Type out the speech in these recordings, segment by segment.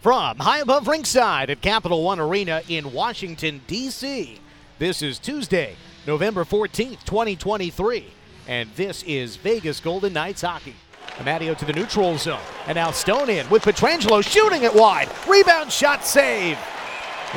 From high above ringside at Capital One Arena in Washington, D.C., this is Tuesday, November 14th, 2023, and this is Vegas Golden Knights hockey. Amadio to the neutral zone, and now Stone in with Pietrangelo shooting it wide. Rebound shot save.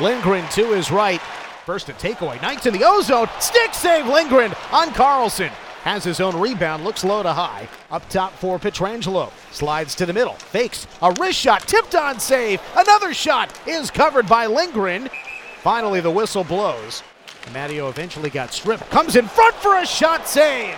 Lindgren to his right. First a takeaway. Knights in the ozone. Stick save Lindgren on Carlson. Has his own rebound, looks low to high. Up top for Pietrangelo. Slides to the middle. Fakes a wrist shot. Tipped on save. Another shot is covered by Lindgren. Finally, the whistle blows. Matteo eventually got stripped. Comes in front for a shot save.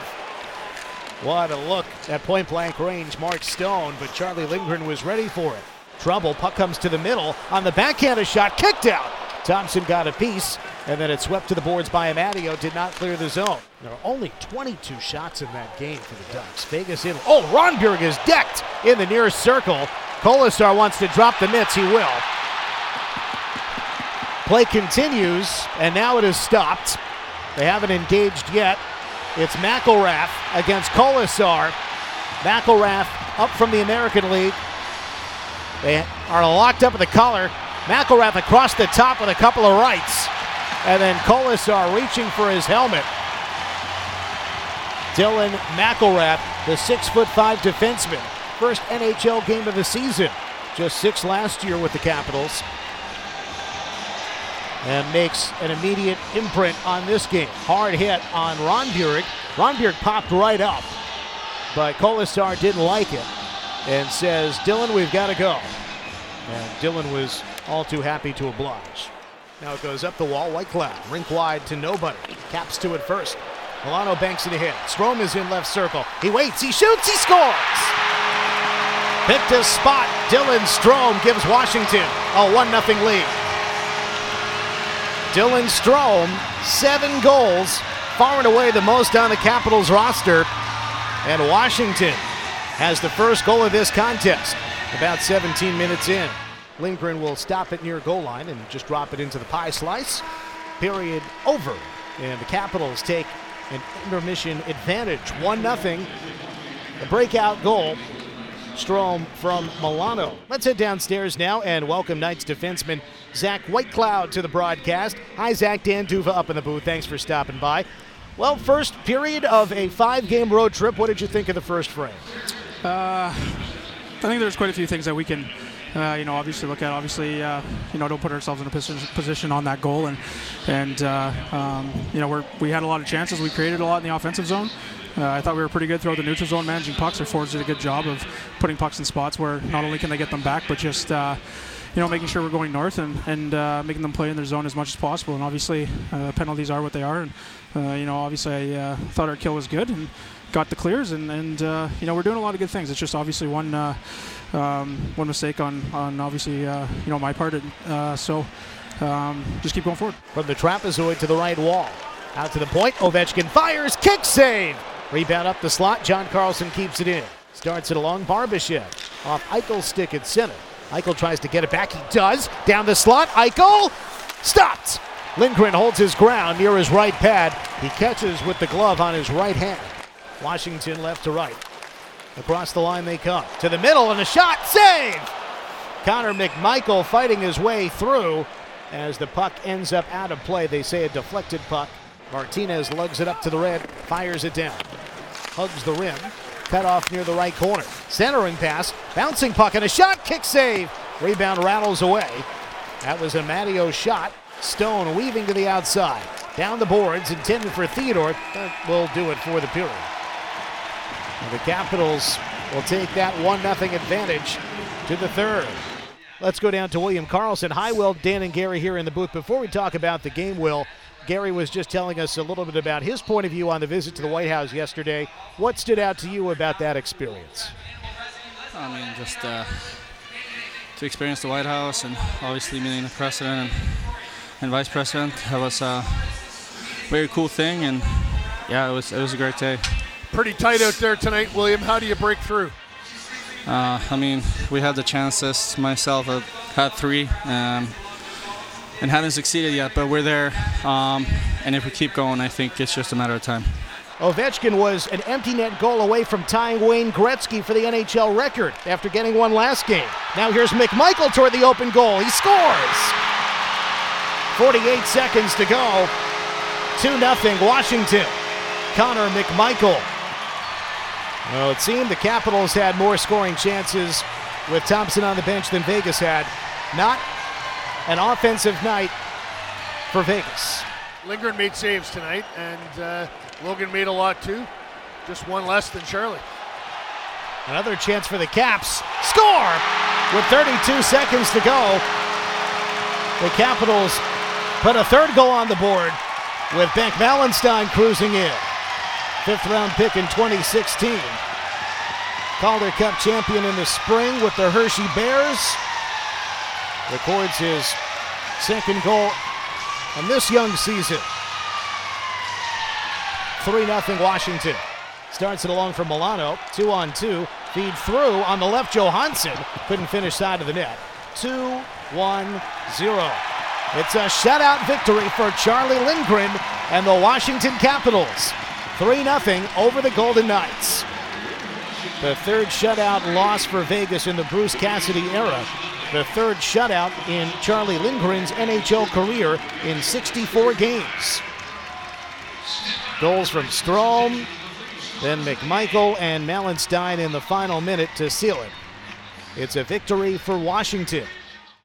What a look at point blank range, Mark Stone, but Charlie Lindgren was ready for it. Trouble, puck comes to the middle. On the backhand, a shot kicked out. Thompson got a piece, and then it swept to the boards by Amadio, did not clear the zone. There are only 22 shots in that game for the Ducks. Vegas in. Oh, Rondbjerg is decked in the nearest circle. Kolesar wants to drop the mitts. He will. Play continues, and now it is stopped. They haven't engaged yet. It's McIlrath against Kolesar. McIlrath up from the American League. They are locked up at the collar. McIlrath across the top with a couple of rights. And then Kolesar reaching for his helmet. Dylan McIlrath, the six foot five defenseman. First NHL game of the season. Just six last year with the Capitals. And makes an immediate imprint on this game. Hard hit on Rondbjerg. Ron Burek popped right up, but Kolesar didn't like it and says, Dylan, we've got to go. And Dylan was all too happy to oblige. Now it goes up the wall, Whitecloud, rink wide to nobody. Caps to it first. Milano banks it ahead. Strome is in left circle. He waits, he shoots, he scores! Picked his spot. Dylan Strome gives Washington a 1 0 lead. Dylan Strome, seven goals, far and away the most on the Capitals roster. And Washington has the first goal of this contest about 17 minutes in. Lindgren will stop it near goal line and just drop it into the pie slice. Period over. And the Capitals take an intermission advantage. 1 0. The breakout goal. Strome from Milano. Let's head downstairs now and welcome Knights defenseman Zach Whitecloud to the broadcast. Hi, Zach. Dan D'Uva up in the booth. Thanks for stopping by. Well, first period of a five game road trip. What did you think of the first frame? Uh, I think there's quite a few things that we can uh, you know, obviously look at. Obviously, uh, you know, don't put ourselves in a position, on that goal, and and uh, um, you know, we we had a lot of chances. We created a lot in the offensive zone. Uh, I thought we were pretty good throughout the neutral zone managing pucks. Our forwards did a good job of putting pucks in spots where not only can they get them back, but just uh, you know making sure we're going north and and uh, making them play in their zone as much as possible. And obviously, penalties are what they are. And you know, obviously, I thought our kill was good and got the clears. And and you know, we're doing a lot of good things. It's just obviously one um, one mistake on on obviously uh, you know my part. Uh, so um, just keep going forward. From the trapezoid to the right wall, out to the point. Ovechkin fires, kick save, rebound up the slot. John Carlson keeps it in. Starts it along Barbashev off Eichel's stick at center. Eichel tries to get it back. He does. Down the slot. Eichel stopped. Lindgren holds his ground near his right pad. He catches with the glove on his right hand. Washington left to right. Across the line they come. To the middle and a shot. Save! Connor McMichael fighting his way through as the puck ends up out of play. They say a deflected puck. Martinez lugs it up to the red, fires it down. Hugs the rim. Cut off near the right corner. Centering pass. Bouncing puck and a shot. Kick save. Rebound rattles away. That was a Matteo shot. Stone weaving to the outside. Down the boards, intended for Theodore. That will do it for the period. And the Capitals will take that 1 0 advantage to the third. Let's go down to William Karlsson. Hi, Will, Dan, and Gary here in the booth. Before we talk about the game, Will, Gary was just telling us a little bit about his point of view on the visit to the White House yesterday. What stood out to you about that experience? I mean, just uh, to experience the White House and obviously meeting the president and, and vice president. That was a very cool thing, and yeah, it was it was a great day pretty tight out there tonight, William. How do you break through? Uh, I mean, we had the chances. Myself have had three um, and haven't succeeded yet, but we're there. Um, and if we keep going, I think it's just a matter of time. Ovechkin was an empty net goal away from tying Wayne Gretzky for the NHL record after getting one last game. Now here's McMichael toward the open goal. He scores. 48 seconds to go. 2 0 Washington. Connor McMichael. Well, it seemed the Capitals had more scoring chances with Thompson on the bench than Vegas had. Not an offensive night for Vegas. Lindgren made saves tonight, and uh, Logan made a lot too. Just one less than Charlie. Another chance for the Caps. Score! With 32 seconds to go, the Capitals put a third goal on the board with Beck Malenstyn cruising in. Fifth round pick in 2016. Calder Cup champion in the spring with the Hershey Bears. Records his second goal in this young season. 3 0 Washington. Starts it along for Milano. Two on two. Feed through on the left. Johansson couldn't finish side of the net. 2 1 0. It's a shutout victory for Charlie Lindgren and the Washington Capitals. 3 0 over the Golden Knights. The third shutout loss for Vegas in the Bruce Cassidy era. The third shutout in Charlie Lindgren's NHL career in 64 games. Goals from Strome, then McMichael and Malenstyn in the final minute to seal it. It's a victory for Washington.